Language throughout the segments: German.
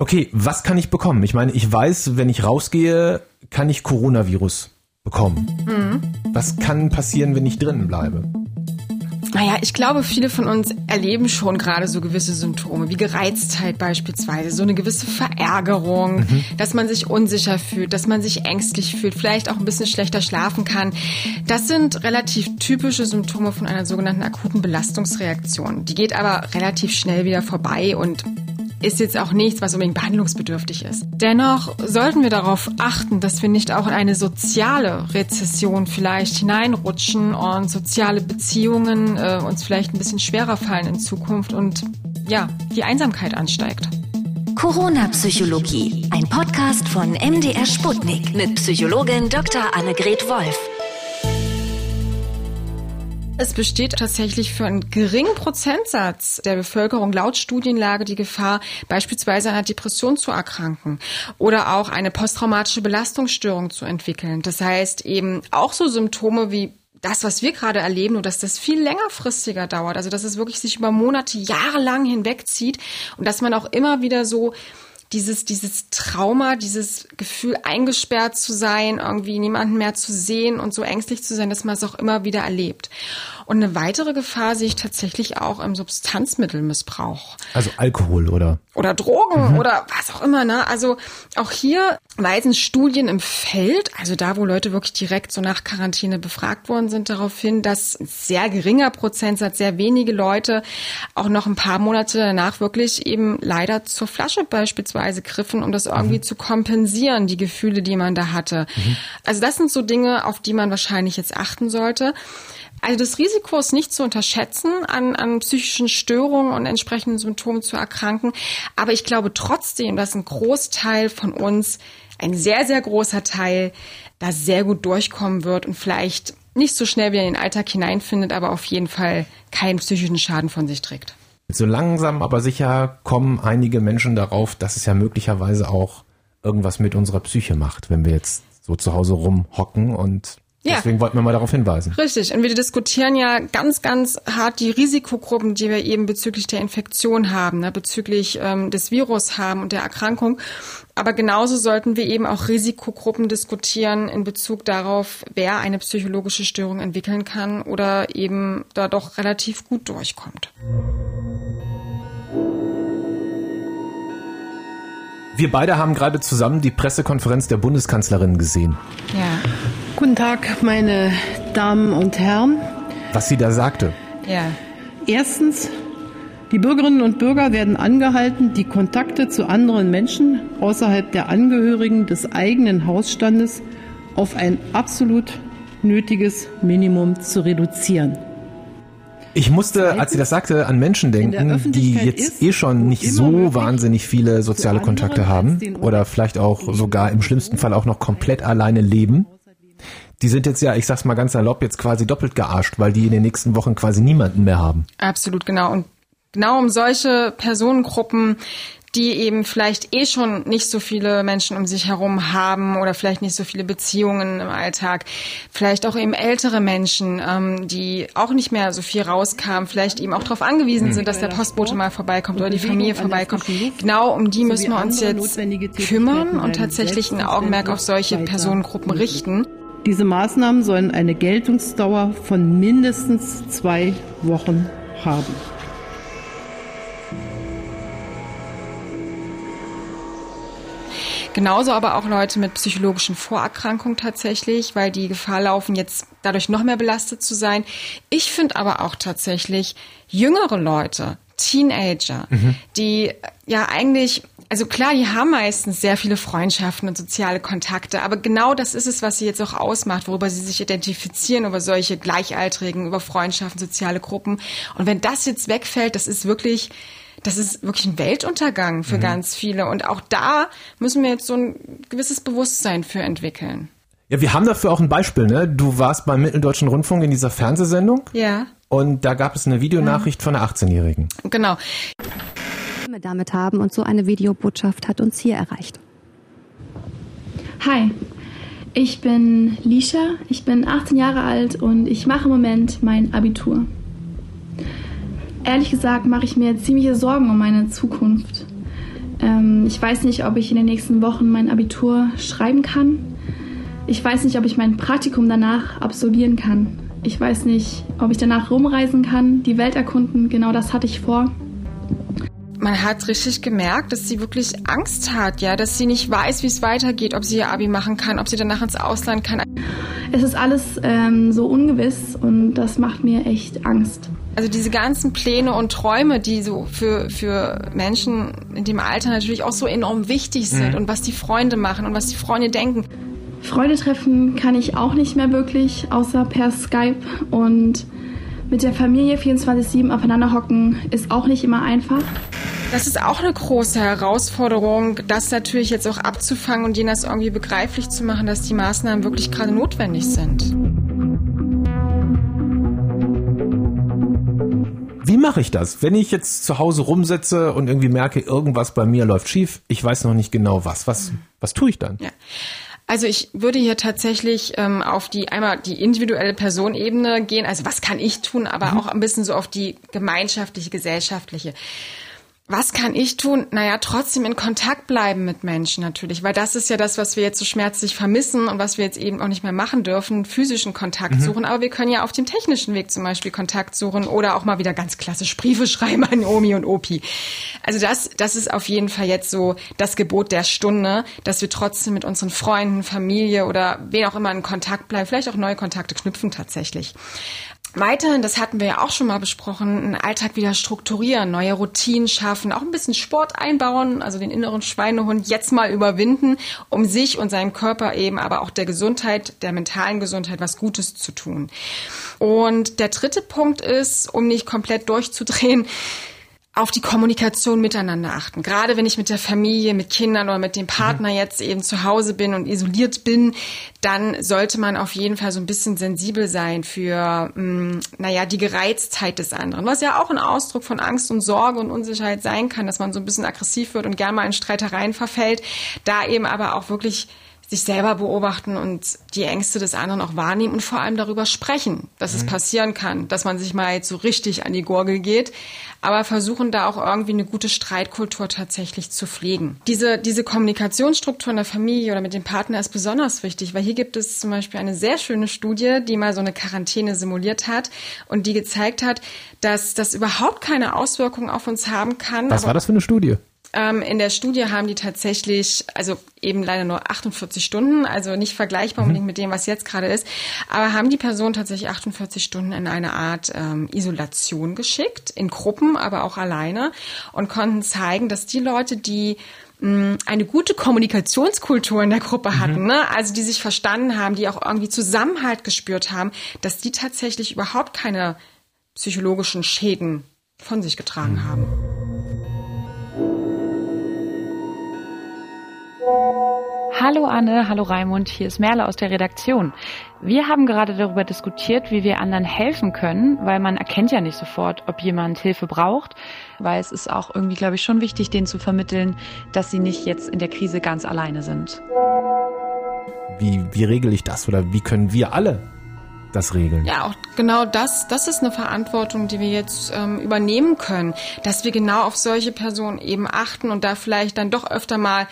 Okay, was kann ich bekommen? Ich meine, ich weiß, wenn ich rausgehe, kann ich Coronavirus bekommen. Mhm. Was kann passieren, wenn ich drinnen bleibe? Naja, ich glaube, viele von uns erleben schon gerade so gewisse Symptome, wie Gereiztheit beispielsweise, so eine gewisse Verärgerung, mhm. dass man sich unsicher fühlt, dass man sich ängstlich fühlt, vielleicht auch ein bisschen schlechter schlafen kann. Das sind relativ typische Symptome von einer sogenannten akuten Belastungsreaktion. Die geht aber relativ schnell wieder vorbei und ist jetzt auch nichts, was unbedingt behandlungsbedürftig ist. Dennoch sollten wir darauf achten, dass wir nicht auch in eine soziale Rezession vielleicht hineinrutschen und soziale Beziehungen äh, uns vielleicht ein bisschen schwerer fallen in Zukunft und ja, die Einsamkeit ansteigt. Corona-Psychologie, ein Podcast von MDR Sputnik mit Psychologin Dr. Annegret Wolf. Es besteht tatsächlich für einen geringen Prozentsatz der Bevölkerung laut Studienlage die Gefahr, beispielsweise einer Depression zu erkranken oder auch eine posttraumatische Belastungsstörung zu entwickeln. Das heißt eben auch so Symptome wie das, was wir gerade erleben, nur dass das viel längerfristiger dauert. Also dass es wirklich sich über Monate, Jahre lang hinwegzieht und dass man auch immer wieder so dieses, dieses Trauma, dieses Gefühl, eingesperrt zu sein, irgendwie niemanden mehr zu sehen und so ängstlich zu sein, dass man es auch immer wieder erlebt. Und eine weitere Gefahr sehe ich tatsächlich auch im Substanzmittelmissbrauch. Also Alkohol oder? Oder Drogen mhm. oder was auch immer. Ne? Also auch hier weisen Studien im Feld, also da, wo Leute wirklich direkt so nach Quarantäne befragt worden sind, darauf hin, dass ein sehr geringer Prozentsatz, sehr wenige Leute auch noch ein paar Monate danach wirklich eben leider zur Flasche beispielsweise griffen, um das irgendwie mhm. zu kompensieren, die Gefühle, die man da hatte. Mhm. Also das sind so Dinge, auf die man wahrscheinlich jetzt achten sollte. Also das Risiko ist nicht zu unterschätzen, an, an psychischen Störungen und entsprechenden Symptomen zu erkranken. Aber ich glaube trotzdem, dass ein Großteil von uns, ein sehr, sehr großer Teil, da sehr gut durchkommen wird und vielleicht nicht so schnell wieder in den Alltag hineinfindet, aber auf jeden Fall keinen psychischen Schaden von sich trägt. So langsam aber sicher kommen einige Menschen darauf, dass es ja möglicherweise auch irgendwas mit unserer Psyche macht, wenn wir jetzt so zu Hause rumhocken und ja. Deswegen wollten wir mal darauf hinweisen. Richtig. Und wir diskutieren ja ganz, ganz hart die Risikogruppen, die wir eben bezüglich der Infektion haben, ne, bezüglich ähm, des Virus haben und der Erkrankung. Aber genauso sollten wir eben auch Risikogruppen diskutieren in Bezug darauf, wer eine psychologische Störung entwickeln kann oder eben da doch relativ gut durchkommt. Wir beide haben gerade zusammen die Pressekonferenz der Bundeskanzlerin gesehen. Ja. Guten Tag, meine Damen und Herren. Was sie da sagte. Ja. Erstens, die Bürgerinnen und Bürger werden angehalten, die Kontakte zu anderen Menschen außerhalb der Angehörigen des eigenen Hausstandes auf ein absolut nötiges Minimum zu reduzieren. Ich musste, als sie das sagte, an Menschen denken, die jetzt eh schon nicht so wahnsinnig viele soziale Kontakte haben oder vielleicht auch sogar im schlimmsten Fall auch noch komplett alleine leben die sind jetzt ja, ich sag's mal ganz salopp, jetzt quasi doppelt gearscht, weil die in den nächsten Wochen quasi niemanden mehr haben. Absolut, genau. Und genau um solche Personengruppen, die eben vielleicht eh schon nicht so viele Menschen um sich herum haben oder vielleicht nicht so viele Beziehungen im Alltag, vielleicht auch eben ältere Menschen, ähm, die auch nicht mehr so viel rauskamen, vielleicht eben auch darauf angewiesen mhm. sind, dass der Postbote mal vorbeikommt oder die Familie vorbeikommt. Genau um die müssen wir uns jetzt kümmern und tatsächlich ein Augenmerk auf solche Personengruppen richten. Diese Maßnahmen sollen eine Geltungsdauer von mindestens zwei Wochen haben. Genauso aber auch Leute mit psychologischen Vorerkrankungen tatsächlich, weil die Gefahr laufen, jetzt dadurch noch mehr belastet zu sein. Ich finde aber auch tatsächlich jüngere Leute, Teenager, mhm. die ja eigentlich also klar, die haben meistens sehr viele Freundschaften und soziale Kontakte, aber genau das ist es, was sie jetzt auch ausmacht, worüber sie sich identifizieren, über solche Gleichaltrigen, über Freundschaften, soziale Gruppen. Und wenn das jetzt wegfällt, das ist wirklich, das ist wirklich ein Weltuntergang für mhm. ganz viele. Und auch da müssen wir jetzt so ein gewisses Bewusstsein für entwickeln. Ja, wir haben dafür auch ein Beispiel, ne? Du warst beim Mitteldeutschen Rundfunk in dieser Fernsehsendung. Ja. Und da gab es eine Videonachricht mhm. von einer 18-Jährigen. Genau. Damit haben und so eine Videobotschaft hat uns hier erreicht. Hi, ich bin Lisha, ich bin 18 Jahre alt und ich mache im Moment mein Abitur. Ehrlich gesagt mache ich mir ziemliche Sorgen um meine Zukunft. Ähm, ich weiß nicht, ob ich in den nächsten Wochen mein Abitur schreiben kann. Ich weiß nicht, ob ich mein Praktikum danach absolvieren kann. Ich weiß nicht, ob ich danach rumreisen kann, die Welt erkunden. Genau das hatte ich vor. Man hat richtig gemerkt, dass sie wirklich Angst hat, ja, dass sie nicht weiß, wie es weitergeht, ob sie ihr Abi machen kann, ob sie danach ins Ausland kann. Es ist alles ähm, so ungewiss und das macht mir echt Angst. Also diese ganzen Pläne und Träume, die so für, für Menschen in dem Alter natürlich auch so enorm wichtig sind mhm. und was die Freunde machen und was die Freunde denken. Freunde treffen kann ich auch nicht mehr wirklich, außer per Skype. Und mit der Familie 24-7 aufeinander hocken ist auch nicht immer einfach. Das ist auch eine große Herausforderung, das natürlich jetzt auch abzufangen und denen das irgendwie begreiflich zu machen, dass die Maßnahmen wirklich gerade notwendig sind. Wie mache ich das? Wenn ich jetzt zu Hause rumsitze und irgendwie merke, irgendwas bei mir läuft schief, ich weiß noch nicht genau was. Was, was tue ich dann? Ja. Also ich würde hier tatsächlich ähm, auf die einmal die individuelle Personebene gehen. Also was kann ich tun, aber mhm. auch ein bisschen so auf die gemeinschaftliche, gesellschaftliche. Was kann ich tun? Naja, trotzdem in Kontakt bleiben mit Menschen natürlich, weil das ist ja das, was wir jetzt so schmerzlich vermissen und was wir jetzt eben auch nicht mehr machen dürfen, physischen Kontakt mhm. suchen. Aber wir können ja auf dem technischen Weg zum Beispiel Kontakt suchen oder auch mal wieder ganz klassisch Briefe schreiben an Omi und Opi. Also das, das ist auf jeden Fall jetzt so das Gebot der Stunde, dass wir trotzdem mit unseren Freunden, Familie oder wen auch immer in Kontakt bleiben, vielleicht auch neue Kontakte knüpfen tatsächlich. Weiterhin, das hatten wir ja auch schon mal besprochen, einen Alltag wieder strukturieren, neue Routinen schaffen, auch ein bisschen Sport einbauen, also den inneren Schweinehund jetzt mal überwinden, um sich und seinem Körper eben, aber auch der Gesundheit, der mentalen Gesundheit was Gutes zu tun. Und der dritte Punkt ist, um nicht komplett durchzudrehen, auf die Kommunikation miteinander achten. Gerade wenn ich mit der Familie, mit Kindern oder mit dem Partner mhm. jetzt eben zu Hause bin und isoliert bin, dann sollte man auf jeden Fall so ein bisschen sensibel sein für, mh, hm, naja, die Gereiztheit des anderen. Was ja auch ein Ausdruck von Angst und Sorge und Unsicherheit sein kann, dass man so ein bisschen aggressiv wird und gern mal in Streitereien verfällt. Da eben aber auch wirklich sich selber beobachten und die Ängste des anderen auch wahrnehmen und vor allem darüber sprechen, dass mhm. es passieren kann, dass man sich mal jetzt so richtig an die Gurgel geht, aber versuchen da auch irgendwie eine gute Streitkultur tatsächlich zu pflegen. Diese, diese Kommunikationsstruktur in der Familie oder mit dem Partner ist besonders wichtig, weil hier gibt es zum Beispiel eine sehr schöne Studie, die mal so eine Quarantäne simuliert hat und die gezeigt hat, dass das überhaupt keine Auswirkungen auf uns haben kann. Was war das für eine Studie? Ähm, in der Studie haben die tatsächlich, also eben leider nur 48 Stunden, also nicht vergleichbar mhm. unbedingt mit dem, was jetzt gerade ist, aber haben die Person tatsächlich 48 Stunden in eine Art ähm, Isolation geschickt, in Gruppen, aber auch alleine und konnten zeigen, dass die Leute, die mh, eine gute Kommunikationskultur in der Gruppe hatten, mhm. ne? also die sich verstanden haben, die auch irgendwie Zusammenhalt gespürt haben, dass die tatsächlich überhaupt keine psychologischen Schäden von sich getragen haben. Hallo Anne, hallo Raimund, hier ist Merle aus der Redaktion. Wir haben gerade darüber diskutiert, wie wir anderen helfen können, weil man erkennt ja nicht sofort, ob jemand Hilfe braucht, weil es ist auch irgendwie, glaube ich, schon wichtig, denen zu vermitteln, dass sie nicht jetzt in der Krise ganz alleine sind. Wie, wie regel ich das oder wie können wir alle das regeln. Ja, auch genau das, das ist eine Verantwortung, die wir jetzt ähm, übernehmen können, dass wir genau auf solche Personen eben achten und da vielleicht dann doch öfter mal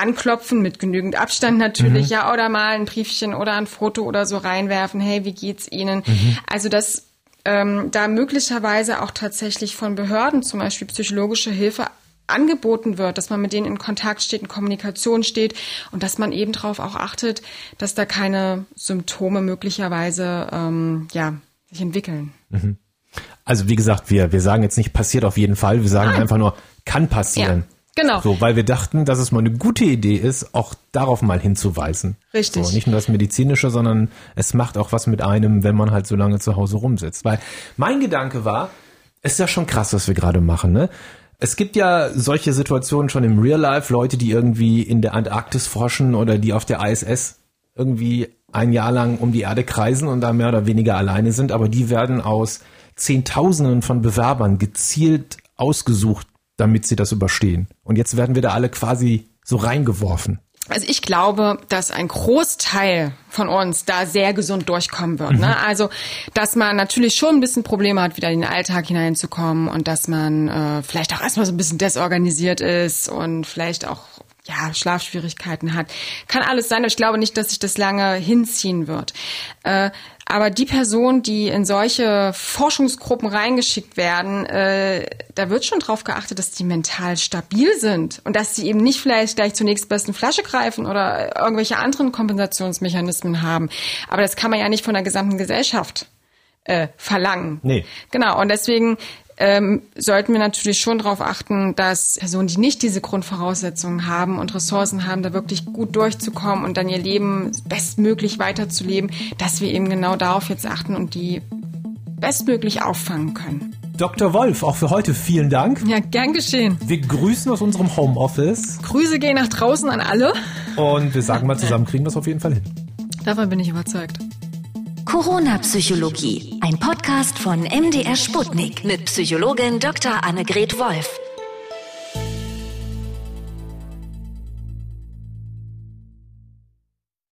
anklopfen mit genügend Abstand natürlich, mhm. ja, oder mal ein Briefchen oder ein Foto oder so reinwerfen, hey, wie geht's Ihnen? Mhm. Also das ähm, da möglicherweise auch tatsächlich von Behörden zum Beispiel psychologische Hilfe angeboten wird, dass man mit denen in Kontakt steht, in Kommunikation steht und dass man eben darauf auch achtet, dass da keine Symptome möglicherweise ähm, ja, sich entwickeln. Mhm. Also wie gesagt, wir, wir sagen jetzt nicht passiert auf jeden Fall, wir sagen Nein. einfach nur kann passieren. Ja. Genau. So, weil wir dachten, dass es mal eine gute Idee ist, auch darauf mal hinzuweisen. Richtig. So, nicht nur das Medizinische, sondern es macht auch was mit einem, wenn man halt so lange zu Hause rumsitzt. Weil mein Gedanke war, ist ja schon krass, was wir gerade machen, ne? Es gibt ja solche Situationen schon im Real Life, Leute, die irgendwie in der Antarktis forschen oder die auf der ISS irgendwie ein Jahr lang um die Erde kreisen und da mehr oder weniger alleine sind, aber die werden aus Zehntausenden von Bewerbern gezielt ausgesucht damit sie das überstehen. Und jetzt werden wir da alle quasi so reingeworfen. Also ich glaube, dass ein Großteil von uns da sehr gesund durchkommen wird. Ne? Mhm. Also, dass man natürlich schon ein bisschen Probleme hat, wieder in den Alltag hineinzukommen und dass man äh, vielleicht auch erstmal so ein bisschen desorganisiert ist und vielleicht auch ja, Schlafschwierigkeiten hat. Kann alles sein, aber ich glaube nicht, dass sich das lange hinziehen wird. Äh, aber die Personen, die in solche Forschungsgruppen reingeschickt werden, äh, da wird schon drauf geachtet, dass die mental stabil sind und dass sie eben nicht vielleicht gleich zur nächstbesten Flasche greifen oder irgendwelche anderen Kompensationsmechanismen haben. Aber das kann man ja nicht von der gesamten Gesellschaft äh, verlangen. Nee. Genau. Und deswegen ähm, sollten wir natürlich schon darauf achten, dass Personen, die nicht diese Grundvoraussetzungen haben und Ressourcen haben, da wirklich gut durchzukommen und dann ihr Leben bestmöglich weiterzuleben, dass wir eben genau darauf jetzt achten und die bestmöglich auffangen können. Dr. Wolf, auch für heute vielen Dank. Ja, gern geschehen. Wir grüßen aus unserem Homeoffice. Grüße gehen nach draußen an alle. Und wir sagen mal zusammen, kriegen wir es auf jeden Fall hin. Davon bin ich überzeugt. Corona-Psychologie, ein Podcast von MDR Sputnik mit Psychologin Dr. Annegret Wolf.